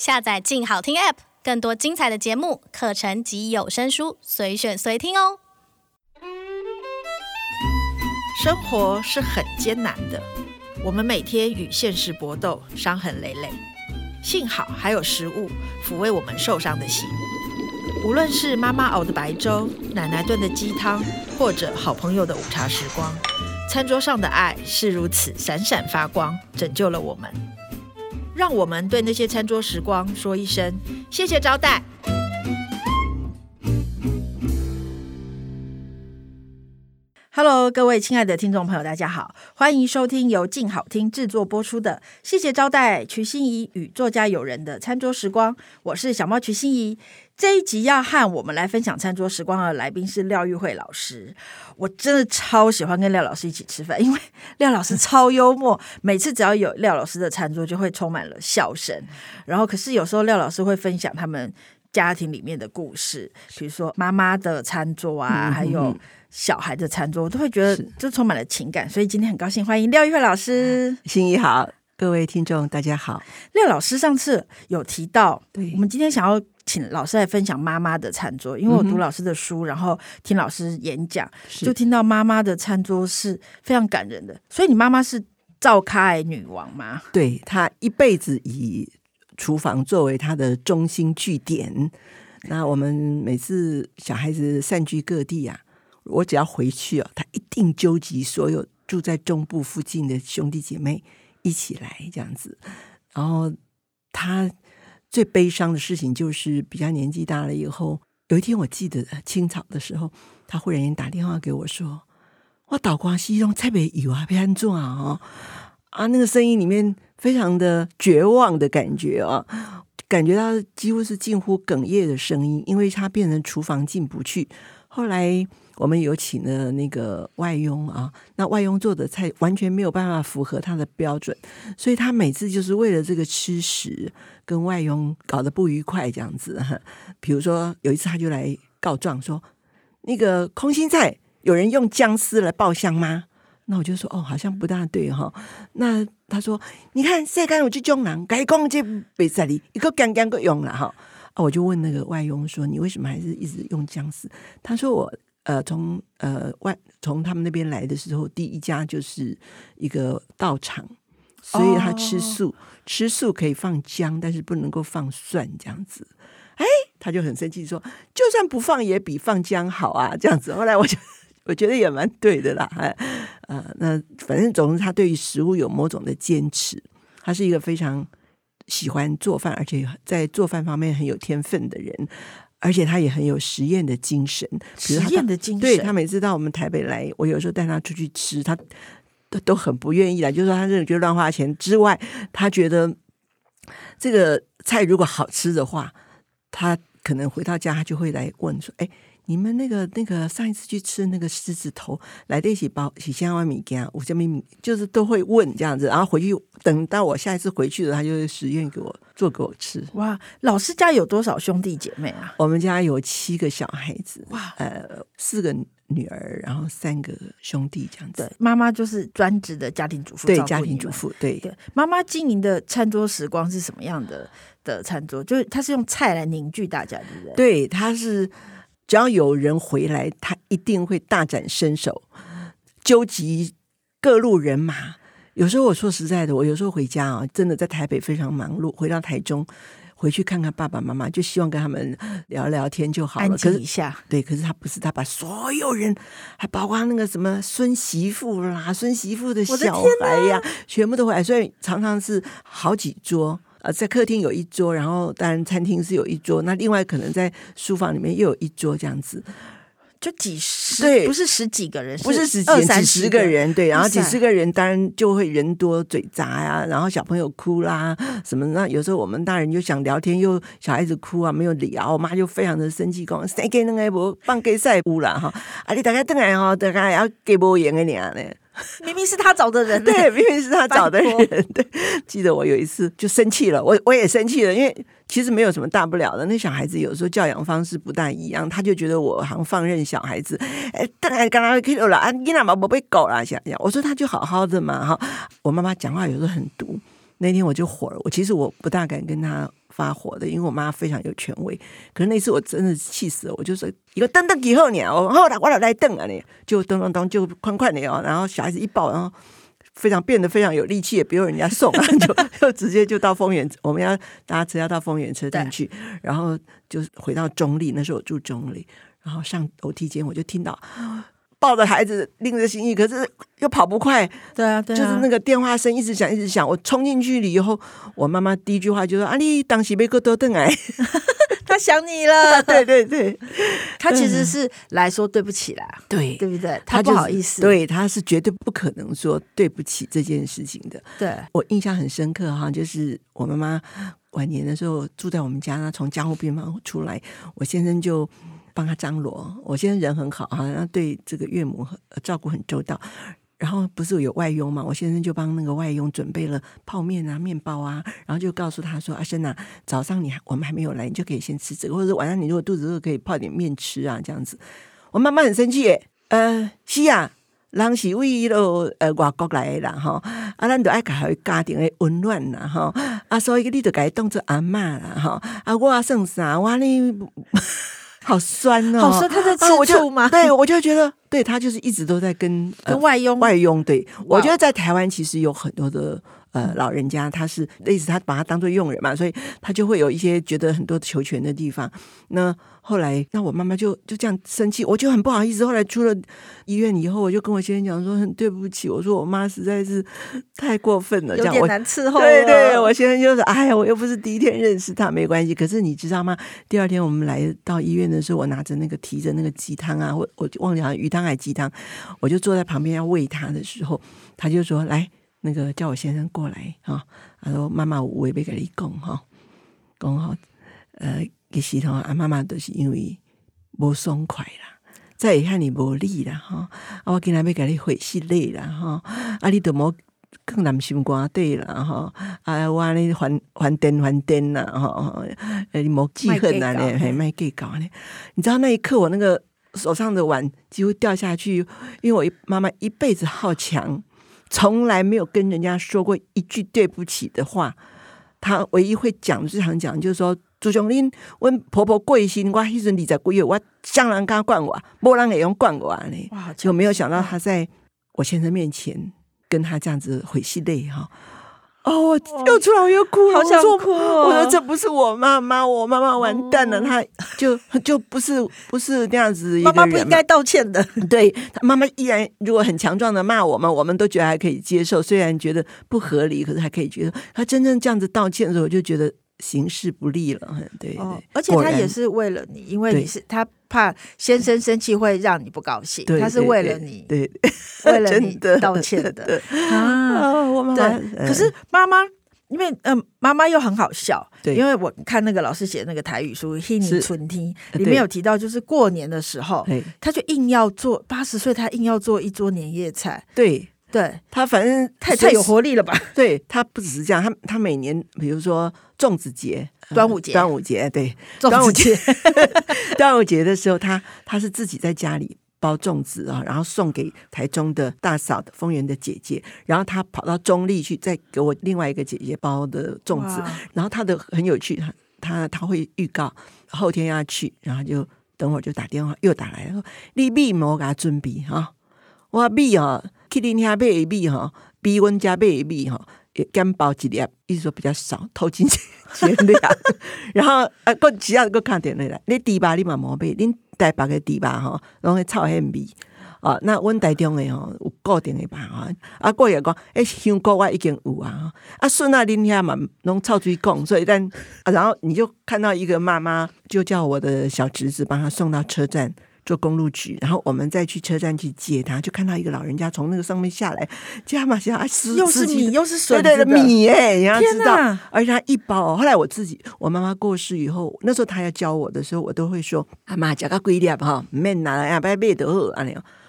下载“静好听 ”App，更多精彩的节目、课程及有声书，随选随听哦。生活是很艰难的，我们每天与现实搏斗，伤痕累累。幸好还有食物抚慰我们受伤的心。无论是妈妈熬的白粥、奶奶炖的鸡汤，或者好朋友的午茶时光，餐桌上的爱是如此闪闪发光，拯救了我们。让我们对那些餐桌时光说一声谢谢招待。Hello，各位亲爱的听众朋友，大家好，欢迎收听由静好听制作播出的《谢谢招待》瞿欣怡与作家友人的餐桌时光。我是小猫瞿欣怡。这一集要和我们来分享餐桌时光的来宾是廖玉慧老师。我真的超喜欢跟廖老师一起吃饭，因为廖老师超幽默，每次只要有廖老师的餐桌，就会充满了笑声。然后，可是有时候廖老师会分享他们家庭里面的故事，比如说妈妈的餐桌啊，嗯、还有。小孩的餐桌，我都会觉得就充满了情感，所以今天很高兴欢迎廖玉慧老师。心怡好，各位听众大家好。廖老师上次有提到，对，我们今天想要请老师来分享妈妈的餐桌，因为我读老师的书，嗯、然后听老师演讲，就听到妈妈的餐桌是非常感人的。所以你妈妈是灶脚女王吗？对，她一辈子以厨房作为她的中心据点。那我们每次小孩子散居各地啊。我只要回去啊，她一定纠集所有住在中部附近的兄弟姐妹一起来这样子。然后他最悲伤的事情就是比较年纪大了以后，有一天我记得清朝的时候，他忽然间打电话给我说：“我倒光西用特别有啊，非常重啊？”啊，那个声音里面非常的绝望的感觉啊，感觉到几乎是近乎哽咽的声音，因为他变成厨房进不去。后来。我们有请了那个外佣啊，那外佣做的菜完全没有办法符合他的标准，所以他每次就是为了这个吃食跟外佣搞得不愉快这样子。比如说有一次他就来告状说，那个空心菜有人用姜丝来爆香吗？那我就说哦，好像不大对哈。那他说，你看晒干我就中了，该讲这别在里一个干干个用了哈。我就问那个外佣说，你为什么还是一直用姜丝？他说我。呃，从呃外从他们那边来的时候，第一家就是一个道场，所以他吃素，oh. 吃素可以放姜，但是不能够放蒜这样子。哎，他就很生气说，就算不放也比放姜好啊，这样子。后来我就我觉得也蛮对的啦，哎，呃，那反正总之他对于食物有某种的坚持，他是一个非常喜欢做饭，而且在做饭方面很有天分的人。而且他也很有实验的精神，实验的精神。对，他每次到我们台北来，我有时候带他出去吃，他都都很不愿意来。就是说，他真的觉得乱花钱之外，他觉得这个菜如果好吃的话，他可能回到家，他就会来问说：“哎。”你们那个那个上一次去吃那个狮子头来的一起包喜香万米羹，我这边就是都会问这样子，然后回去等到我下一次回去了，他就会实验给我做给我吃。哇，老师家有多少兄弟姐妹啊？我们家有七个小孩子，哇，呃，四个女儿，然后三个兄弟这样子。妈妈就是专职的家庭主妇，对，家庭主妇，对对。妈妈经营的餐桌时光是什么样的的餐桌？就是他是用菜来凝聚大家，对不对？对，他是。只要有人回来，他一定会大展身手，纠集各路人马。有时候我说实在的，我有时候回家啊，真的在台北非常忙碌，回到台中回去看看爸爸妈妈，就希望跟他们聊聊天就好了。安静一下，对，可是他不是，他把所有人，还包括那个什么孙媳妇啦、孙媳妇的小孩呀，全部都回来，所以常常是好几桌。呃，在客厅有一桌，然后当然餐厅是有一桌，那另外可能在书房里面又有一桌这样子，就几十，对，不是十几个人，不是十几，几十个人，对，然后几十个人当然就会人多嘴杂呀，然后小朋友哭啦什么，那有时候我们大人就想聊天，又小孩子哭啊没有聊，我妈就非常的生气，讲谁给那个不放给赛屋了哈，啊你大概等来哈，大概要给不赢的娘呢。明明是他找的人，对，明明是他找的人。对，记得我有一次就生气了，我我也生气了，因为其实没有什么大不了的。那小孩子有时候教养方式不大一样，他就觉得我好像放任小孩子。哎，当然刚刚看到了啊，你那毛不被狗了，想想，我说他就好好的嘛哈。我妈妈讲话有时候很毒，那天我就火了。我其实我不大敢跟他发火的，因为我妈非常有权威。可是那次我真的气死了，我就说一个噔噔以后鸟，后来我来来蹬啊你，就噔噔噔就宽宽的哦，然后小孩子一抱，然后非常变得非常有力气，也不用人家送，就就直接就到丰原，我们要搭车要到丰原车站去，然后就回到中立，那时候我住中立，然后上楼梯间我就听到。抱着孩子，拎着行李，可是又跑不快。对啊，对啊，就是那个电话声一直响，一直响。我冲进去了以后，我妈妈第一句话就说：“啊，你当时被个多邓哎，他想你了。”对对对，他其实是来说对不起啦，对对不对？他不好意思，对，他是绝对不可能说对不起这件事情的。对，我印象很深刻哈，就是我妈妈晚年的时候住在我们家，她从加护病房出来，我先生就。帮他张罗，我现在人很好啊，然后对这个岳母照顾很周到。然后不是有外佣嘛，我先生就帮那个外佣准备了泡面啊、面包啊，然后就告诉他说：“阿生呐，早上你我们还没有来，你就可以先吃这个，或者晚上你如果肚子饿，可以泡点面吃啊，这样子。”我妈妈很生气耶，呃，是啊，人是为了呃外国来的啦哈，啊，咱都爱给他家庭的温暖呐哈，啊，所以你就给他当做阿嬷啦哈，啊，我算啥？我呢？好酸哦！好酸，他在吃醋吗？啊、对，我就觉得，对他就是一直都在跟跟外佣、呃、外佣。对，我觉得在台湾其实有很多的。呃，老人家他是类似他把他当做佣人嘛，所以他就会有一些觉得很多求全的地方。那后来，那我妈妈就就这样生气，我就很不好意思。后来出了医院以后，我就跟我先生讲说很对不起，我说我妈实在是太过分了，这样有点难伺候。对对，我先生就说：“哎呀，我又不是第一天认识他，没关系。”可是你知道吗？第二天我们来到医院的时候，我拿着那个提着那个鸡汤啊，我我就忘记了鱼汤还是鸡汤，我就坐在旁边要喂他的时候，他就说：“来。”那个叫我先生过来哈，他说妈妈我也没跟你讲哈，讲好呃，其实吼啊妈妈都是因为不爽快啦，再一看你无力啦哈，啊我今天要跟你回息累啦哈，啊你都无更难心肝对啦哈，啊我你还还电还电啦哈，你无记恨啊你还卖给搞呢，你知道那一刻我那个手上的碗几乎掉下去，因为我妈妈一辈子好强。从来没有跟人家说过一句对不起的话，他唯一会讲最常讲就是说：“朱雄林，问婆婆贵姓？我一直你在贵月，我向人家惯我，无人也用惯我呢。”哇，就没有想到他在我先生面前跟他这样子回戏泪哈。哦，我又出来又哭了，好想哭哦！我说这不是我妈妈，我妈妈完蛋了，她就就不是不是那样子一个人。妈妈不应该道歉的。对，妈妈依然如果很强壮的骂我们，我们都觉得还可以接受，虽然觉得不合理，可是还可以接受。她真正这样子道歉的时候，我就觉得。形势不利了，对对，哦，而且他也是为了你，因为你是他怕先生生气会让你不高兴，他是为了你，对，为 了你道歉的 啊。我妈妈，可是妈妈，因为嗯，妈妈又很好笑，对，因为我看那个老师写的那个台语书《黑泥春天》里面有提到，就是过年的时候，他就硬要做八十岁，他硬要做一桌年夜菜，对。对他，反正太太有活力了吧？对他不只是这样，他他每年比如说粽子节、端午节、端午节，对，端午节，端午节的时候，他他是自己在家里包粽子啊，然后送给台中的大嫂的丰原的姐姐，然后他跑到中立去再给我另外一个姐姐包的粽子，然后他的很有趣，他他他会预告后天要去，然后就等会儿就打电话又打来了，你米没给他准备哈，我米啊。去恁遐买的米吼，比阮遮买的米吼，也减包一粒，意思说比较少，偷金钱的呀。然后啊，个只要个看点来啦，你猪肉你嘛无买，恁台北的猪肉吼，拢会臭很味。啊，那阮台中的吼有固定的吧？吼，啊，过也讲，诶，香菇我已经有啊。啊，孙啊，恁遐嘛拢臭水讲，所以但啊，然后你就看到一个妈妈，就叫我的小侄子帮他送到车站。坐公路局，然后我们再去车站去接他，就看到一个老人家从那个上面下来，加嘛加，又是米又是笋子的米哎，你要知道，而且他一包。后来我自己，我妈妈过世以后，那时候他要教我的时候，我都会说：“阿妈加个龟裂哈，面拿了呀，别别得好。”啊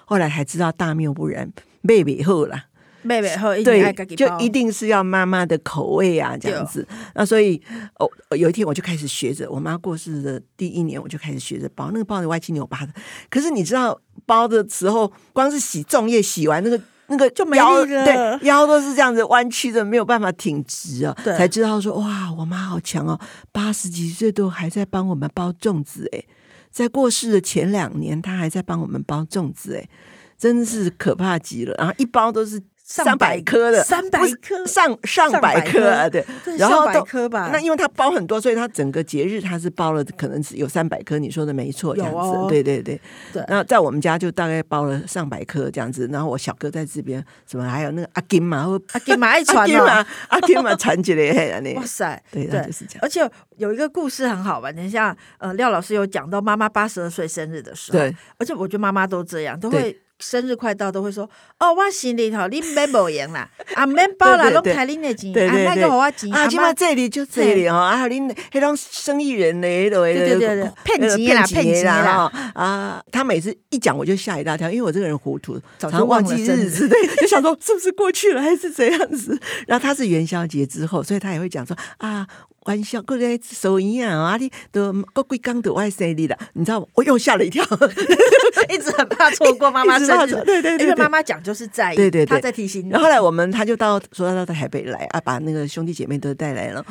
后来才知道大谬不然，妹妹好了。妹妹后对，就一定是要妈妈的口味啊，这样子。那所以哦，有一天我就开始学着，我妈过世的第一年，我就开始学着包那个包的歪七扭八的。可是你知道包的时候，光是洗粽叶洗完那个那个就没腰力了。对腰都是这样子弯曲的，没有办法挺直啊，才知道说哇，我妈好强哦，八十几岁都还在帮我们包粽子哎，在过世的前两年，她还在帮我们包粽子哎，真的是可怕极了，然后一包都是。上百颗的，三百颗，上上百颗啊！对，然后百颗吧。那因为它包很多，所以它整个节日它是包了，可能是有三百颗。你说的没错，这样子，对对对。对。那在我们家就大概包了上百颗这样子。然后我小哥在这边，什么还有那个阿金嘛，阿金嘛爱传嘛，阿金嘛传起来，哇塞，对，就是这样。而且有一个故事很好玩，等一下，呃，廖老师有讲到妈妈八十二岁生日的时候，对，而且我觉得妈妈都这样，都会。生日快到都会说哦，我心里头你免无闲啦，啊免包啦，拢开恁的钱，啊那个我钱，啊，起码这里就这里哦，啊恁迄种生意人嘞，对对对对，骗钱啦，骗钱啦，啊，他每次一讲我就吓一大跳，因为我这个人糊涂，早常忘记日子，对，就想说是不是过去了还是怎样子，然后他是元宵节之后，所以他也会讲说啊。玩笑，过来收银啊！啊，你都过几天都外生日了，你知道吗？我又吓了一跳，一直很怕错过妈妈生日。对对对，因为妈妈讲就是在意，对对对，她在提醒你。然后后来我们他就到说他到台北来啊，把那个兄弟姐妹都带来了。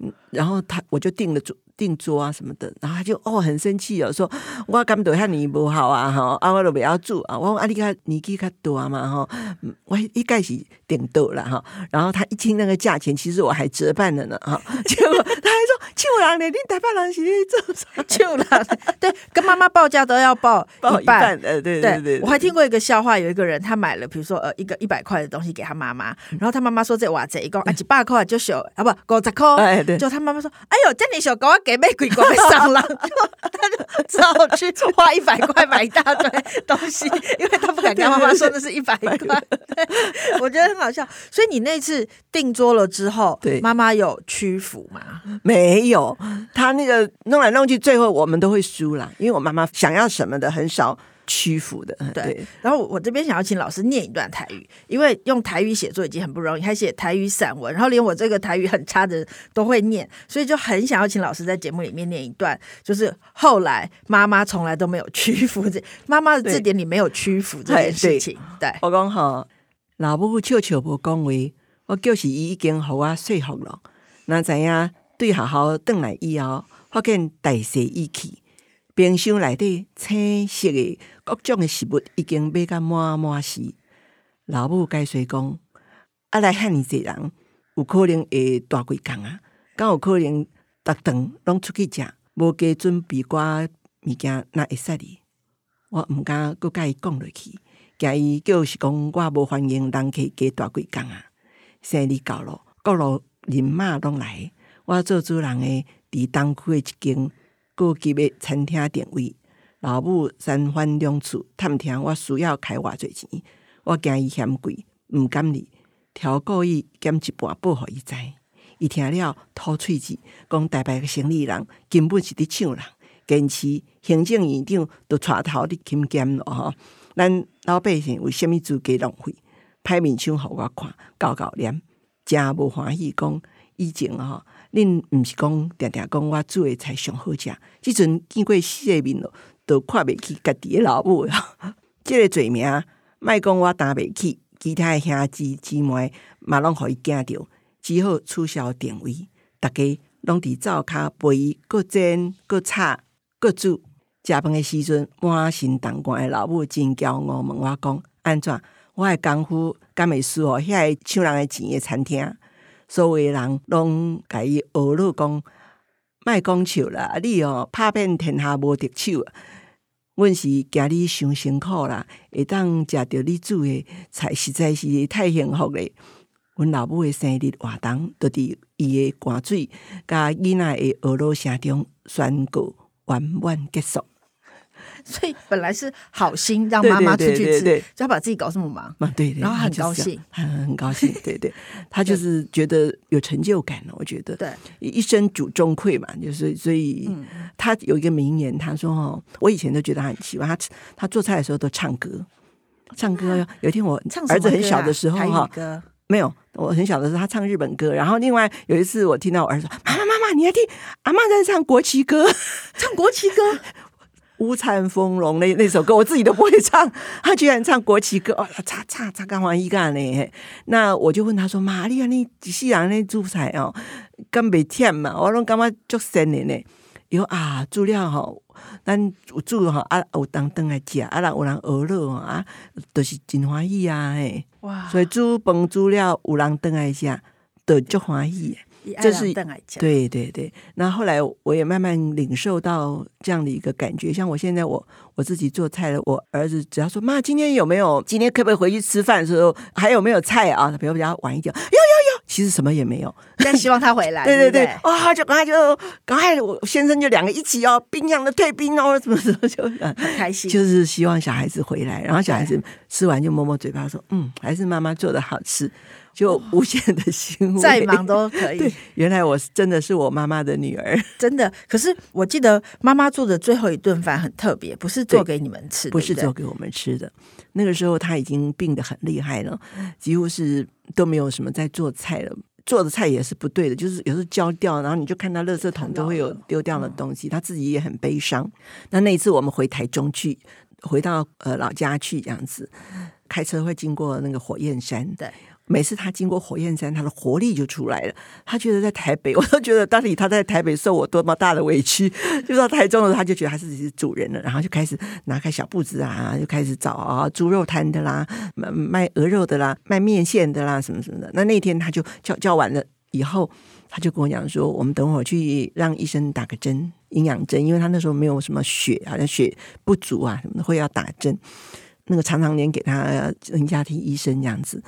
嗯，然后他我就订了桌订桌啊什么的，然后他就哦很生气哦，说我感觉他你不好啊吼，啊我都不要住啊，我啊你看年纪较大嘛哈，我一开始订到了哈，然后他一听那个价钱，其实我还折半了呢哈，结果说秋郎你你台北人是做啥？秋郎对，跟妈妈报价都要报报一半，呃对对对，我还听过一个笑话，有一个人他买了比如说呃一个一百块的东西给他妈妈，然后他妈妈说这哇这一共啊几百块就小啊不五十块，哎对，就他妈妈说哎呦这你小狗给玫瑰果被上了，他就只好去 花一百块买一大堆东西，因为他不敢跟妈妈说那是一百块。我觉得很好笑。所以你那次订桌了之后，对妈妈有屈服吗？没有，他那个弄来弄去，最后我们都会输了，因为我妈妈想要什么的很少。屈服的，对。对，然后我这边想要请老师念一段台语，因为用台语写作已经很不容易，还写台语散文，然后连我这个台语很差的人都会念，所以就很想要请老师在节目里面念一段，就是后来妈妈从来都没有屈服，这 妈妈的字典里没有屈服这件事情。对，对我讲哈，老母笑笑无讲话，我就是伊已经和我说服了，那知影对学校转来以后，发现大势已去。冰箱内底青色的各种的食物已经买甲满满是，老母解释讲，啊来遐尔济人，有可能会大几工啊？敢有可能逐顿拢出去食，无加准备寡物件，那会使哩？我毋敢搁甲伊讲落去，惊伊就是讲我无欢迎人去加大几工啊！生日到咯，各路人马拢来，我做主人诶，伫东区诶一间。高级的餐厅定位，老母三番两次探听我需要开偌济钱，我惊伊嫌贵，毋甘哩，挑故意减一半报互伊知。伊听了吐喙舌，讲台北个生意人根本是伫抢人，坚持行政院长都带头伫勤俭咯吼，咱老百姓为虾米资格浪费？歹面相互我看，搞搞念，真无欢喜讲以前吼。恁毋是讲定定讲我煮诶菜上好食，即阵见过世面咯，都看袂起家己诶老母啊！即个罪名，莫讲我担袂起，其他诶兄弟姊妹嘛拢互伊惊着，只好取消定位，逐家拢伫灶骹陪伊，搁煎搁炒搁煮。食饭诶时阵，满身重汗诶老母真骄傲问我讲：安怎？我诶功夫敢会输哦？遐个抢人诶钱诶餐厅？所有人拢甲伊学了讲，卖讲笑啦！你哦，拍遍天下无敌手。阮是惊你伤辛苦啦，会当食着你煮诶菜，实在是太幸福咧。阮老母诶生日活动，都伫伊诶汗水甲囡仔诶学了声中宣告圆满结束。所以本来是好心让妈妈出去吃，对对对对，就要把自己搞这么忙，对，对，对，然后很高兴，很很高兴，对对，他就是觉得有成就感了。我觉得，对，一生主中馈嘛，就是所以他有一个名言，他说：“哦，我以前都觉得他很奇怪，他他做菜的时候都唱歌，唱歌。有一天我儿子很小的时候哈，没有，我很小的时候他唱日本歌，然后另外有一次我听到我儿子说：‘妈妈妈妈，你还听阿嬷在唱国旗歌，唱国旗歌。’”五彩丰隆那那首歌，我自己都不会唱，他居然唱国旗歌，哦，擦擦擦干完一个呢？那我就问他说：“玛丽啊，你几世人那煮菜哦，干袂忝嘛？我拢感觉足鲜的呢。有啊，煮了吼，咱有煮吼啊，有当当来食，啊，有人饿了啊，都、就是真欢喜啊！嘿，哇！所以煮饭煮了，有人当来食，都足欢喜。”这是对对对，那后来我也慢慢领受到这样的一个感觉。像我现在我我自己做菜了，我儿子只要说妈，今天有没有？今天可不可以回去吃饭的时候还有没有菜啊？比如比较晚一点，有有有，其实什么也没有，但希望他回来。对对对，哇，就刚才就刚才我先生就两个一起哦，冰箱的退冰哦，什么什么就很开心，就是希望小孩子回来，然后小孩子吃完就摸摸嘴巴说，嗯，还是妈妈做的好吃。就无限的欣慰，再忙都可以。对，原来我真的是我妈妈的女儿，真的。可是我记得妈妈做的最后一顿饭很特别，不是做给你们吃的，不是做给我们吃的。那个时候她已经病得很厉害了，几乎是都没有什么在做菜了，做的菜也是不对的，就是有时候焦掉，然后你就看到垃圾桶都会有丢掉的东西，她自己也很悲伤。那那一次我们回台中去，回到呃老家去这样子，开车会经过那个火焰山，对。每次他经过火焰山，他的活力就出来了。他觉得在台北，我都觉得到底他在台北受我多么大的委屈。就到台中的时候，他就觉得他自己是主人了，然后就开始拿开小簿子啊，就开始找啊猪肉摊的啦，卖鹅肉的啦，卖面线的啦，什么什么的。那那天他就叫叫完了以后，他就跟我讲说：“我们等会儿去让医生打个针，营养针，因为他那时候没有什么血，好像血不足啊什么的，会要打针。那个常常连给他人家听医生这样子。”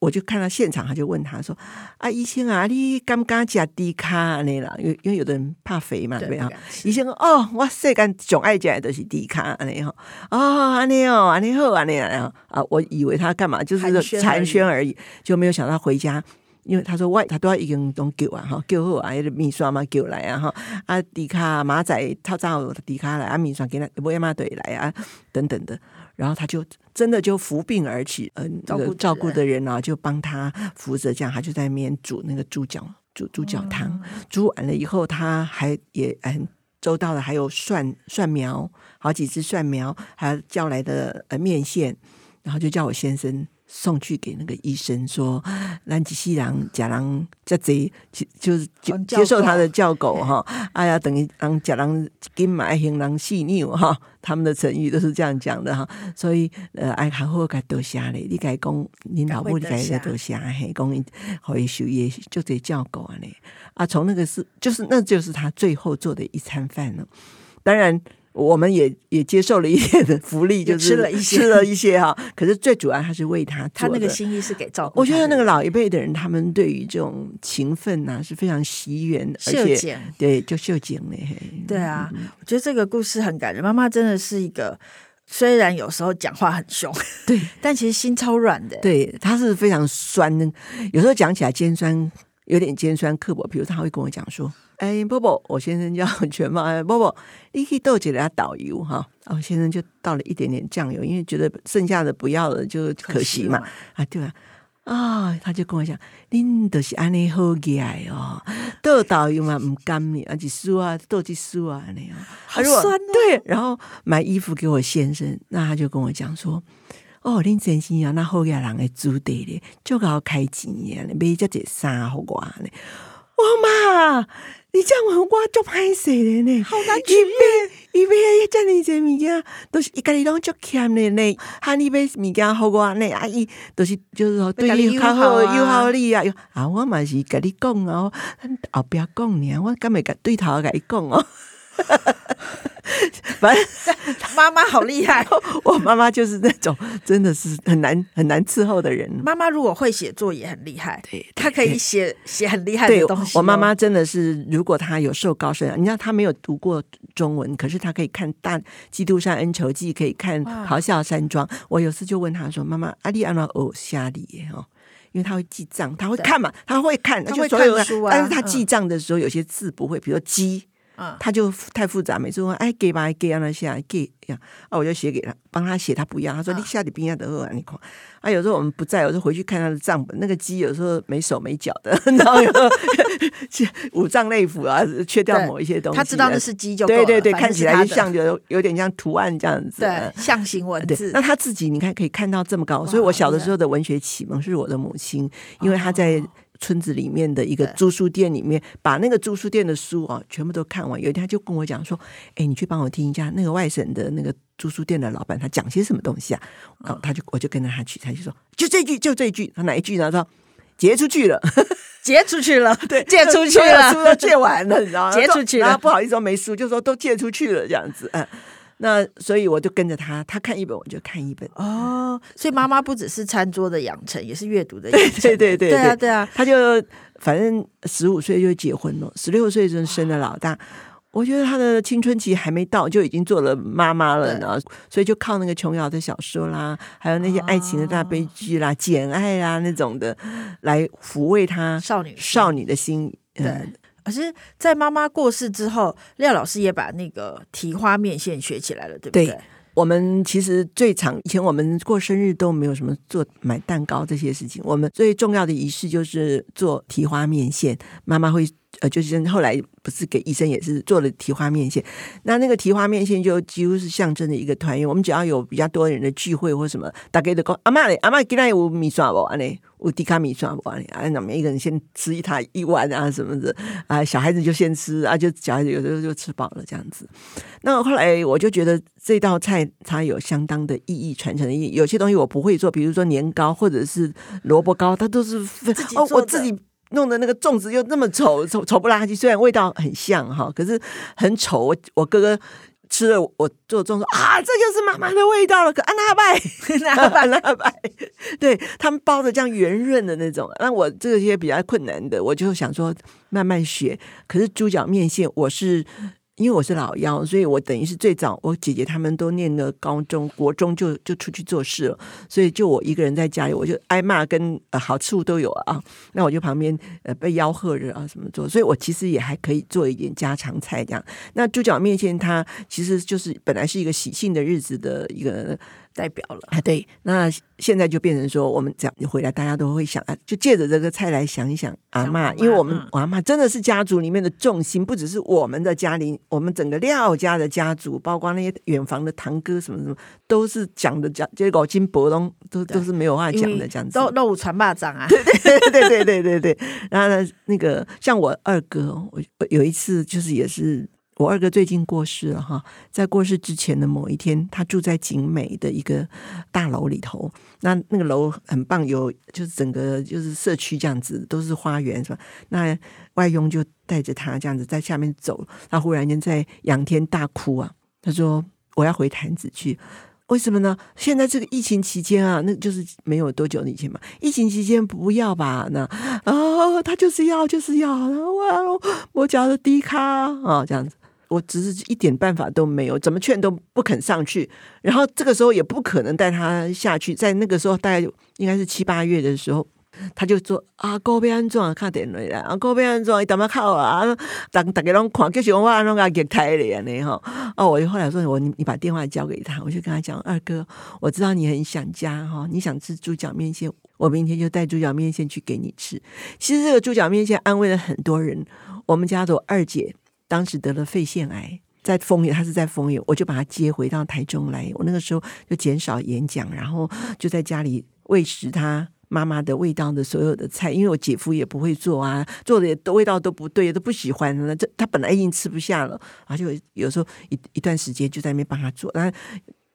我就看到现场，他就问他说：“啊，医生啊，你敢不敢吃低卡那啦？因为因为有的人怕肥嘛，对不对？医生说：哦，我世间最爱吃的都是低卡那哈。哦，安尼哦，安尼好，安尼啊啊！我以为他干嘛，就是寒暄而已，就没有想到回家，因为他说外他都要已经都叫啊哈，叫好啊，迄个米刷嘛叫来啊哈啊，低卡马仔套餐低卡来啊，秘书给他不要嘛对来啊等等的。”然后他就真的就扶病而起，嗯，照顾照顾的人啊，就帮他扶着，这样他就在那边煮那个猪脚，煮猪脚汤。嗯、煮完了以后，他还也很周到的，还有蒜蒜苗，好几只蒜苗，还有叫来的呃面线，然后就叫我先生。送去给那个医生说，兰吉西郎假郎这贼就是接受他的教狗哈，哎呀，等于让假郎给买行郎细腻哈，他们的成语都是这样讲的哈，所以呃，爱好好该多谢嘞，你该讲你老母该多谢嘿，讲可以学业就得叫狗啊嘞，啊，从那个是就是那就是他最后做的一餐饭了，当然。我们也也接受了一点的福利，就是吃了一些，吃了一些哈。可是最主要还是为他，他那个心意是给照顾。我觉得那个老一辈的人，他们对于这种情分呐是非常惜缘，而且对就秀景嘞。对啊，我觉得这个故事很感人。妈妈真的是一个，虽然有时候讲话很凶，对，但其实心超软的。对，他是非常酸的，有时候讲起来尖酸，有点尖酸刻薄。比如他会跟我讲说。哎，波波，我先生叫 全茂。哎，波波，你可以倒几粒导游哈。然后先生就倒了一点点酱油，因为觉得剩下的不要了就可惜嘛。啊，对啊，啊，他就跟我讲，恁都是安尼好起来哦，倒导游嘛唔甘你，而且输啊，倒去输啊那样。好酸哦。对，然后买衣服给我先生，那他就跟我讲说，哦，恁先生啊，那好起来人诶主地咧，足够开钱呀，买这件衫好过呢。我妈。你这样问我足歹势咧呢，好难取悦。伊买伊这么多物件，都是伊家己拢足欠咧呢。喊你买物件互我呢，阿姨都是就是说对你较好，友好你啊。啊，我嘛是甲你讲哦，后壁讲呢，我敢会甲对头甲伊讲哦。反正 妈妈好厉害，我妈妈就是那种真的是很难很难伺候的人。妈妈如果会写作也很厉害，对，她可以写写很厉害的东西。我妈妈真的是，如果她有受高深，你知道她没有读过中文，可是她可以看《大基督山恩仇记》，可以看《咆哮山庄》。我有次就问她说：“妈妈，阿丽安娜哦虾里哦，因为她会记账，她会看嘛，她会看，她会看书啊。但是她记账的时候有些字不会，比如说鸡。”嗯，他就太复杂，每次问哎给吧给啊那些给呀，啊我就写给他，帮他写，他不要，他说你下底边下的二你看，啊有时候我们不在，有时候回去看他的账本，那个鸡有时候没手没脚的，然后有五脏内腑啊，缺掉某一些东西，他知道那是鸡就对对对，看起来就像有有点像图案这样子，对，象形文字。那他自己你看可以看到这么高，所以我小的时候的文学启蒙是我的母亲，因为他在。村子里面的一个租书店里面，把那个租书店的书啊全部都看完。有一天他就跟我讲说：“哎，你去帮我听一下那个外省的那个租书店的老板，他讲些什么东西啊？”然后他就我就跟着他去，他就说：“就这句，就这句。”他哪一句呢？他说：“借出去了，借出去了，对，借出去了，书都借完了，你知道吗？借出去了，不好意思说没书，就说都借出去了这样子。嗯，那所以我就跟着他，他看一本我就看一本。哦，所以妈妈不只是餐桌的养成，也是阅读的养成。对对对对，对啊对啊，他就。反正十五岁就结婚了，十六岁就生了老大。我觉得他的青春期还没到，就已经做了妈妈了呢。所以就靠那个琼瑶的小说啦，还有那些爱情的大悲剧啦、简爱啦那种的，来抚慰他少女少女的心。对，可是，在妈妈过世之后，廖老师也把那个提花面线学起来了，对不对？对我们其实最常以前我们过生日都没有什么做买蛋糕这些事情，我们最重要的仪式就是做提花面线。妈妈会呃，就是后来不是给医生也是做了提花面线，那那个提花面线就几乎是象征的一个团圆。我们只要有比较多人的聚会或什么，大概都讲阿妈嘞，阿妈今天有米刷不？安尼有迪卡米刷不？安尼啊，那每一个人先吃一塔一碗啊什么的啊，小孩子就先吃啊，就小孩子有时候就吃饱了这样子。那后来我就觉得这道菜它有相当的意义传承的意义。有些东西我不会做，比如说年糕或者是萝卜糕，它都是哦，我自己。弄的那个粽子又那么丑，丑丑不拉几。虽然味道很像哈，可是很丑。我我哥哥吃了我做中说，啊，这就是妈妈的味道了。可安娜拜，安娜拜，安娜拜，对他们包的这样圆润的那种。那我这些比较困难的，我就想说慢慢学。可是猪脚面线，我是。因为我是老幺，所以我等于是最早，我姐姐他们都念了高中、国中就就出去做事了，所以就我一个人在家里，我就挨骂跟呃好处都有啊。那我就旁边呃被吆喝着啊什么做，所以我其实也还可以做一点家常菜这样。那猪脚面线它其实就是本来是一个喜庆的日子的一个。代表了。啊，对，那现在就变成说，我们这样回来，大家都会想啊，就借着这个菜来想一想阿嬷，因为我们、嗯、我阿嬷真的是家族里面的重心，不只是我们的家里，我们整个廖家的家族，包括那些远房的堂哥什么什么，都是讲的讲，这个金伯东都都是没有话讲的这样子，都都传霸掌啊，对对对对对对对，然后呢，那个像我二哥，我有一次就是也是。我二哥最近过世了哈，在过世之前的某一天，他住在景美的一个大楼里头。那那个楼很棒，有就是整个就是社区这样子，都是花园是吧？那外佣就带着他这样子在下面走，他忽然间在仰天大哭啊！他说：“我要回潭子去，为什么呢？现在这个疫情期间啊，那就是没有多久以前嘛，疫情期间不要吧？那啊、他就是要就是要，然后我我脚的低咖啊，这样子。”我只是一点办法都没有，怎么劝都不肯上去。然后这个时候也不可能带他下去，在那个时候大概应该是七八月的时候，他就说啊，哥被安装看电视啦，啊，哥被安装，你怎么靠啊？大大家拢看，就是我拢个给台的呢哈。哦，我就后来说我你你把电话交给他，我就跟他讲，二哥，我知道你很想家哈，你想吃猪脚面线，我明天就带猪脚面线去给你吃。其实这个猪脚面线安慰了很多人，我们家的二姐。当时得了肺腺癌，在丰原，他是在丰原，我就把他接回到台中来。我那个时候就减少演讲，然后就在家里喂食他妈妈的味道的所有的菜，因为我姐夫也不会做啊，做的也都味道都不对，都不喜欢。那这他本来已经吃不下了，然后就有时候一一段时间就在那边帮他做。然后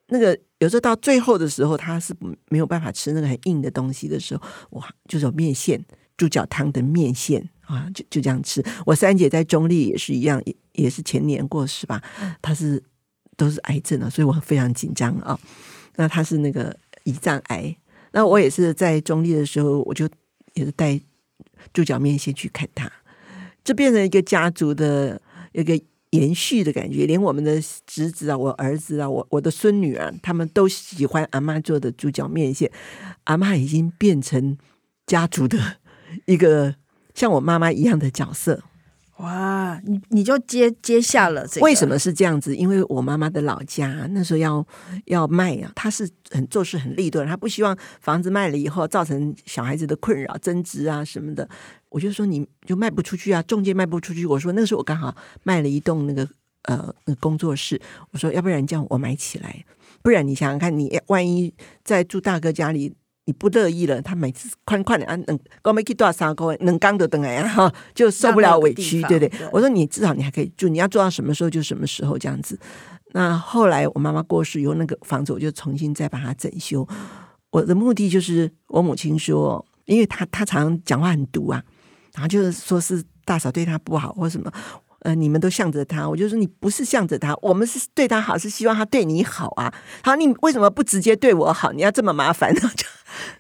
那个有时候到最后的时候，他是没有办法吃那个很硬的东西的时候，哇，就是有面线。猪脚汤的面线啊，就就这样吃。我三姐在中立也是一样，也也是前年过世吧。她是都是癌症啊，所以我非常紧张啊。那她是那个胰脏癌，那我也是在中立的时候，我就也是带猪脚面线去看她，这变成一个家族的一个延续的感觉。连我们的侄子啊，我儿子啊，我我的孙女啊，他们都喜欢阿嬷做的猪脚面线。阿嬷已经变成家族的。一个像我妈妈一样的角色哇，你你就接接下了这个？为什么是这样子？因为我妈妈的老家那时候要要卖啊，她是很做事很利钝，她不希望房子卖了以后造成小孩子的困扰、争执啊什么的。我就说你就卖不出去啊，中介卖不出去。我说那个时候我刚好卖了一栋那个呃那个工作室，我说要不然这样我买起来，不然你想想看，你万一在住大哥家里。你不乐意了，他每次宽快的啊，能我没去多少三个能刚的等来呀哈，就受不了委屈，对不对？我说你至少你还可以住，你要做到什么时候就什么时候这样子。那后来我妈妈过世以后，那个房子我就重新再把它整修。我的目的就是，我母亲说，因为她她常常讲话很毒啊，然后就是说是大嫂对她不好或什么。呃，你们都向着他，我就说你不是向着他，我们是对他好，是希望他对你好啊。好，你为什么不直接对我好？你要这么麻烦呢？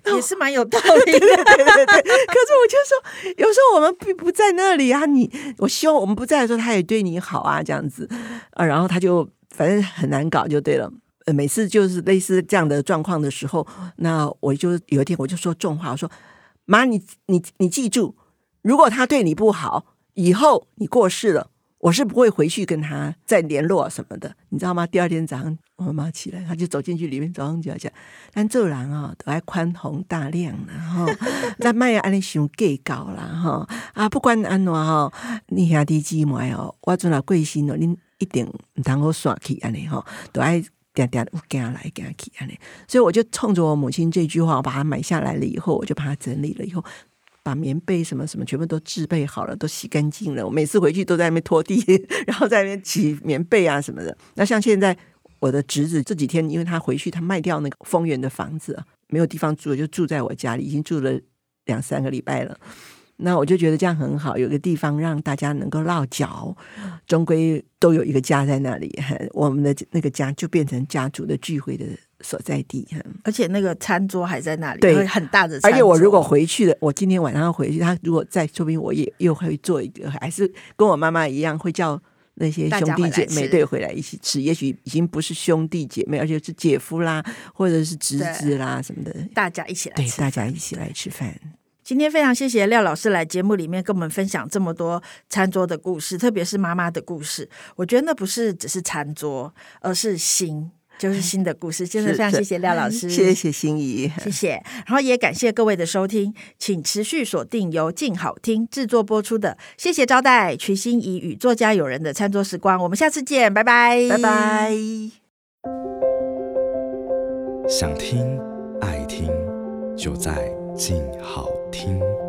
也是蛮有道理的，对对对对。可是我就说，有时候我们并不在那里啊。你，我希望我们不在的时候，他也对你好啊，这样子啊。然后他就反正很难搞，就对了。呃，每次就是类似这样的状况的时候，那我就有一天我就说重话，我说妈，你你你记住，如果他对你不好，以后你过世了。我是不会回去跟他再联络什么的，你知道吗？第二天早上我妈妈起来，他就走进去里面，早上就要讲，但做人啊都爱宽宏大量，然后 那卖呀，安尼想计较啦哈啊，不管安怎哈，你兄弟姊妹哦，我做了贵心哦，你一定唔通好耍去安尼哈，都爱点点有惊来惊去安尼，所以我就冲着我母亲这句话，我把它买下来了以后，我就把它整理了以后。把棉被什么什么全部都置备好了，都洗干净了。我每次回去都在那边拖地，然后在那边洗棉被啊什么的。那像现在我的侄子这几天，因为他回去，他卖掉那个丰源的房子，没有地方住，就住在我家里，已经住了两三个礼拜了。那我就觉得这样很好，有个地方让大家能够落脚，终归都有一个家在那里。我们的那个家就变成家族的聚会的。所在地，而且那个餐桌还在那里，对，很大的餐桌。而且我如果回去的，我今天晚上要回去，他如果再说明，我也又会做一个，还是跟我妈妈一样，会叫那些兄弟姐妹对回来一起吃。也许已经不是兄弟姐妹，而且是姐夫啦，或者是侄子啦什么的，大家一起来，对，大家一起来吃饭。今天非常谢谢廖老师来节目里面跟我们分享这么多餐桌的故事，特别是妈妈的故事。我觉得那不是只是餐桌，而是心。就是新的故事，真的非常谢谢廖老师，谢谢心怡，谢谢。然后也感谢各位的收听，请持续锁定由静好听制作播出的《谢谢招待瞿心怡与作家友人的餐桌时光》，我们下次见，拜拜，拜拜。想听爱听，就在静好听。